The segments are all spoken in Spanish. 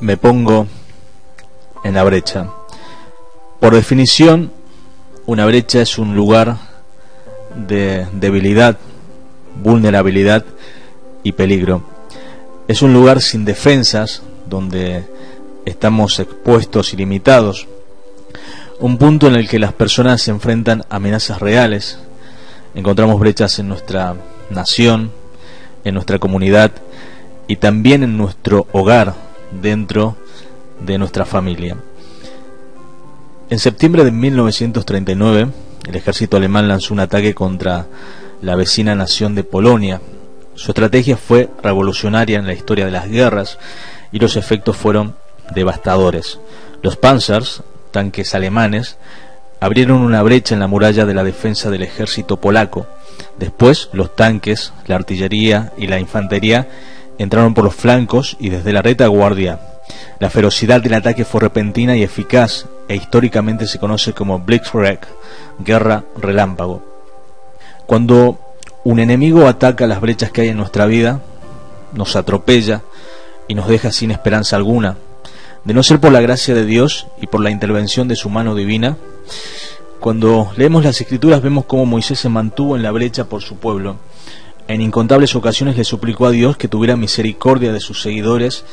Me pongo en la brecha. Por definición, una brecha es un lugar de debilidad, vulnerabilidad y peligro. Es un lugar sin defensas, donde estamos expuestos y limitados. Un punto en el que las personas se enfrentan a amenazas reales. Encontramos brechas en nuestra nación, en nuestra comunidad y también en nuestro hogar, dentro de nuestra familia. En septiembre de 1939, el ejército alemán lanzó un ataque contra la vecina nación de Polonia. Su estrategia fue revolucionaria en la historia de las guerras y los efectos fueron devastadores. Los Panzers, tanques alemanes, abrieron una brecha en la muralla de la defensa del ejército polaco. Después, los tanques, la artillería y la infantería entraron por los flancos y desde la retaguardia. La ferocidad del ataque fue repentina y eficaz e históricamente se conoce como Blitzkrieg, guerra relámpago. Cuando un enemigo ataca las brechas que hay en nuestra vida, nos atropella y nos deja sin esperanza alguna, de no ser por la gracia de Dios y por la intervención de su mano divina, cuando leemos las escrituras vemos cómo Moisés se mantuvo en la brecha por su pueblo en incontables ocasiones le suplicó a Dios que tuviera misericordia de sus seguidores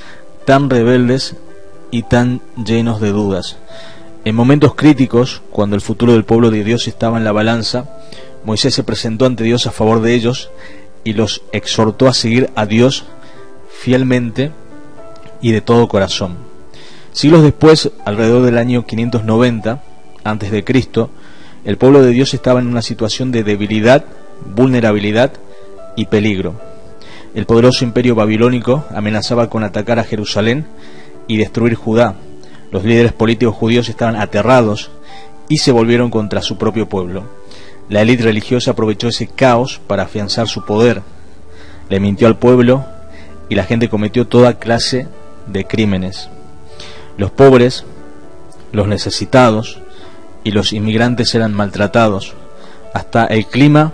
tan rebeldes y tan llenos de dudas. En momentos críticos, cuando el futuro del pueblo de Dios estaba en la balanza, Moisés se presentó ante Dios a favor de ellos y los exhortó a seguir a Dios fielmente y de todo corazón. Siglos después, alrededor del año 590 antes de Cristo, el pueblo de Dios estaba en una situación de debilidad, vulnerabilidad y peligro. El poderoso imperio babilónico amenazaba con atacar a Jerusalén y destruir Judá. Los líderes políticos judíos estaban aterrados y se volvieron contra su propio pueblo. La élite religiosa aprovechó ese caos para afianzar su poder. Le mintió al pueblo y la gente cometió toda clase de crímenes. Los pobres, los necesitados y los inmigrantes eran maltratados. Hasta el clima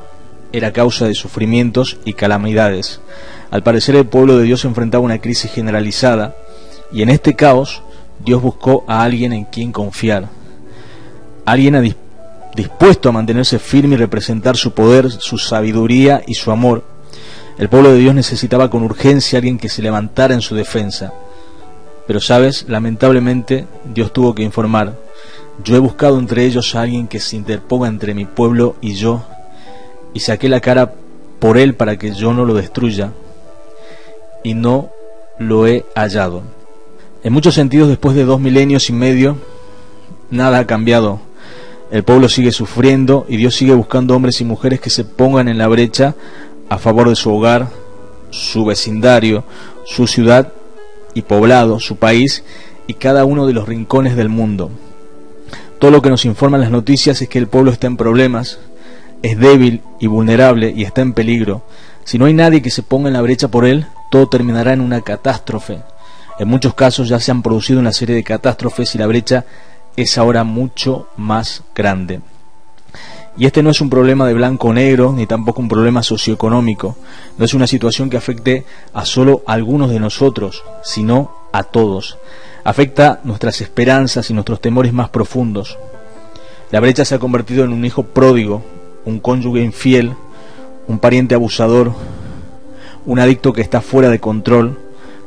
era causa de sufrimientos y calamidades. Al parecer el pueblo de Dios enfrentaba una crisis generalizada y en este caos Dios buscó a alguien en quien confiar, alguien dispuesto a mantenerse firme y representar su poder, su sabiduría y su amor. El pueblo de Dios necesitaba con urgencia a alguien que se levantara en su defensa. Pero sabes, lamentablemente Dios tuvo que informar, yo he buscado entre ellos a alguien que se interponga entre mi pueblo y yo y saqué la cara por él para que yo no lo destruya, y no lo he hallado. En muchos sentidos, después de dos milenios y medio, nada ha cambiado. El pueblo sigue sufriendo y Dios sigue buscando hombres y mujeres que se pongan en la brecha a favor de su hogar, su vecindario, su ciudad y poblado, su país y cada uno de los rincones del mundo. Todo lo que nos informan las noticias es que el pueblo está en problemas, es débil y vulnerable y está en peligro. Si no hay nadie que se ponga en la brecha por él, todo terminará en una catástrofe. En muchos casos ya se han producido una serie de catástrofes y la brecha es ahora mucho más grande. Y este no es un problema de blanco o negro, ni tampoco un problema socioeconómico. No es una situación que afecte a solo algunos de nosotros, sino a todos. Afecta nuestras esperanzas y nuestros temores más profundos. La brecha se ha convertido en un hijo pródigo, un cónyuge infiel, un pariente abusador, un adicto que está fuera de control,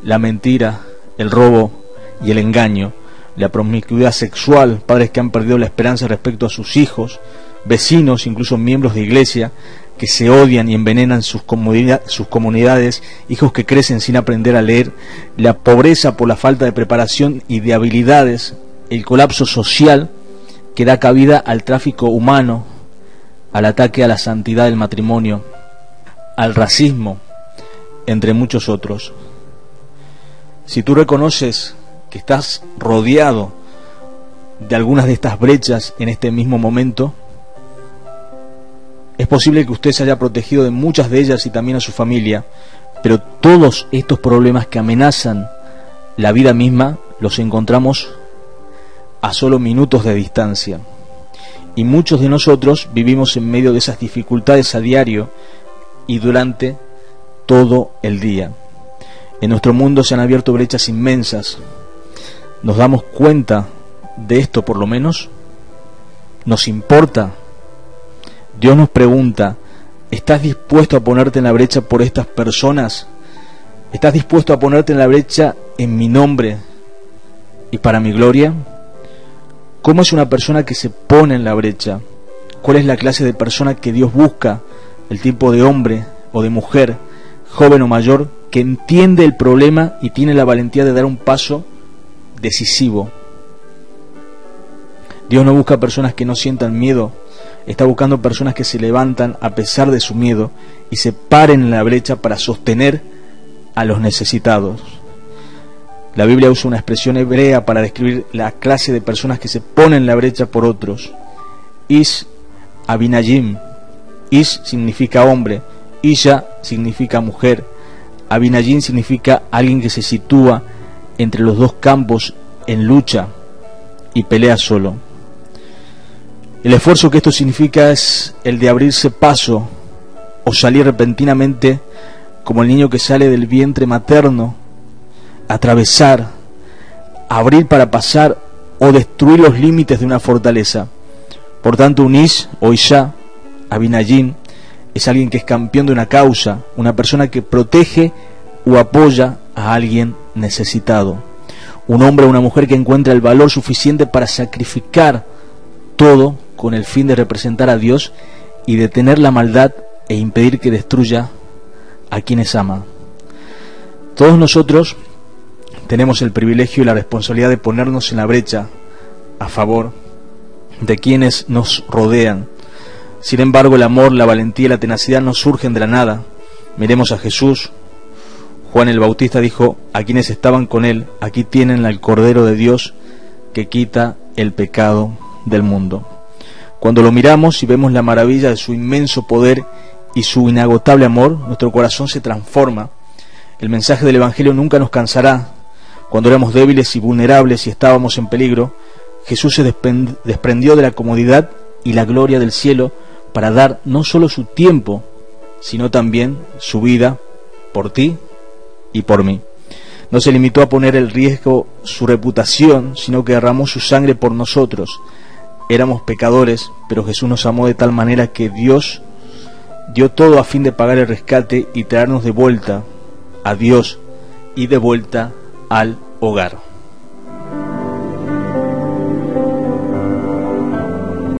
la mentira, el robo y el engaño, la promiscuidad sexual, padres que han perdido la esperanza respecto a sus hijos, vecinos, incluso miembros de iglesia, que se odian y envenenan sus, sus comunidades, hijos que crecen sin aprender a leer, la pobreza por la falta de preparación y de habilidades, el colapso social que da cabida al tráfico humano, al ataque a la santidad del matrimonio, al racismo, entre muchos otros. Si tú reconoces que estás rodeado de algunas de estas brechas en este mismo momento, es posible que usted se haya protegido de muchas de ellas y también a su familia, pero todos estos problemas que amenazan la vida misma los encontramos a solo minutos de distancia. Y muchos de nosotros vivimos en medio de esas dificultades a diario y durante todo el día. En nuestro mundo se han abierto brechas inmensas. ¿Nos damos cuenta de esto por lo menos? ¿Nos importa Dios nos pregunta, ¿estás dispuesto a ponerte en la brecha por estas personas? ¿Estás dispuesto a ponerte en la brecha en mi nombre y para mi gloria? ¿Cómo es una persona que se pone en la brecha? ¿Cuál es la clase de persona que Dios busca? El tipo de hombre o de mujer, joven o mayor, que entiende el problema y tiene la valentía de dar un paso decisivo. Dios no busca personas que no sientan miedo, está buscando personas que se levantan a pesar de su miedo y se paren en la brecha para sostener a los necesitados. La Biblia usa una expresión hebrea para describir la clase de personas que se ponen en la brecha por otros. Is Abinayim. Is significa hombre, Isha significa mujer. Abinayim significa alguien que se sitúa entre los dos campos en lucha y pelea solo. El esfuerzo que esto significa es el de abrirse paso o salir repentinamente como el niño que sale del vientre materno, atravesar, abrir para pasar o destruir los límites de una fortaleza. Por tanto, un Ish o Isha, Abinayim, es alguien que es campeón de una causa, una persona que protege o apoya a alguien necesitado. Un hombre o una mujer que encuentra el valor suficiente para sacrificar todo con el fin de representar a Dios y detener la maldad e impedir que destruya a quienes ama. Todos nosotros tenemos el privilegio y la responsabilidad de ponernos en la brecha a favor de quienes nos rodean. Sin embargo, el amor, la valentía y la tenacidad no surgen de la nada. Miremos a Jesús. Juan el Bautista dijo a quienes estaban con él, aquí tienen al Cordero de Dios que quita el pecado del mundo. Cuando lo miramos y vemos la maravilla de su inmenso poder y su inagotable amor, nuestro corazón se transforma. El mensaje del Evangelio nunca nos cansará. Cuando éramos débiles y vulnerables y estábamos en peligro, Jesús se desprendió de la comodidad y la gloria del cielo para dar no solo su tiempo, sino también su vida por ti y por mí. No se limitó a poner en riesgo su reputación, sino que derramó su sangre por nosotros éramos pecadores, pero Jesús nos amó de tal manera que Dios dio todo a fin de pagar el rescate y traernos de vuelta a Dios y de vuelta al hogar.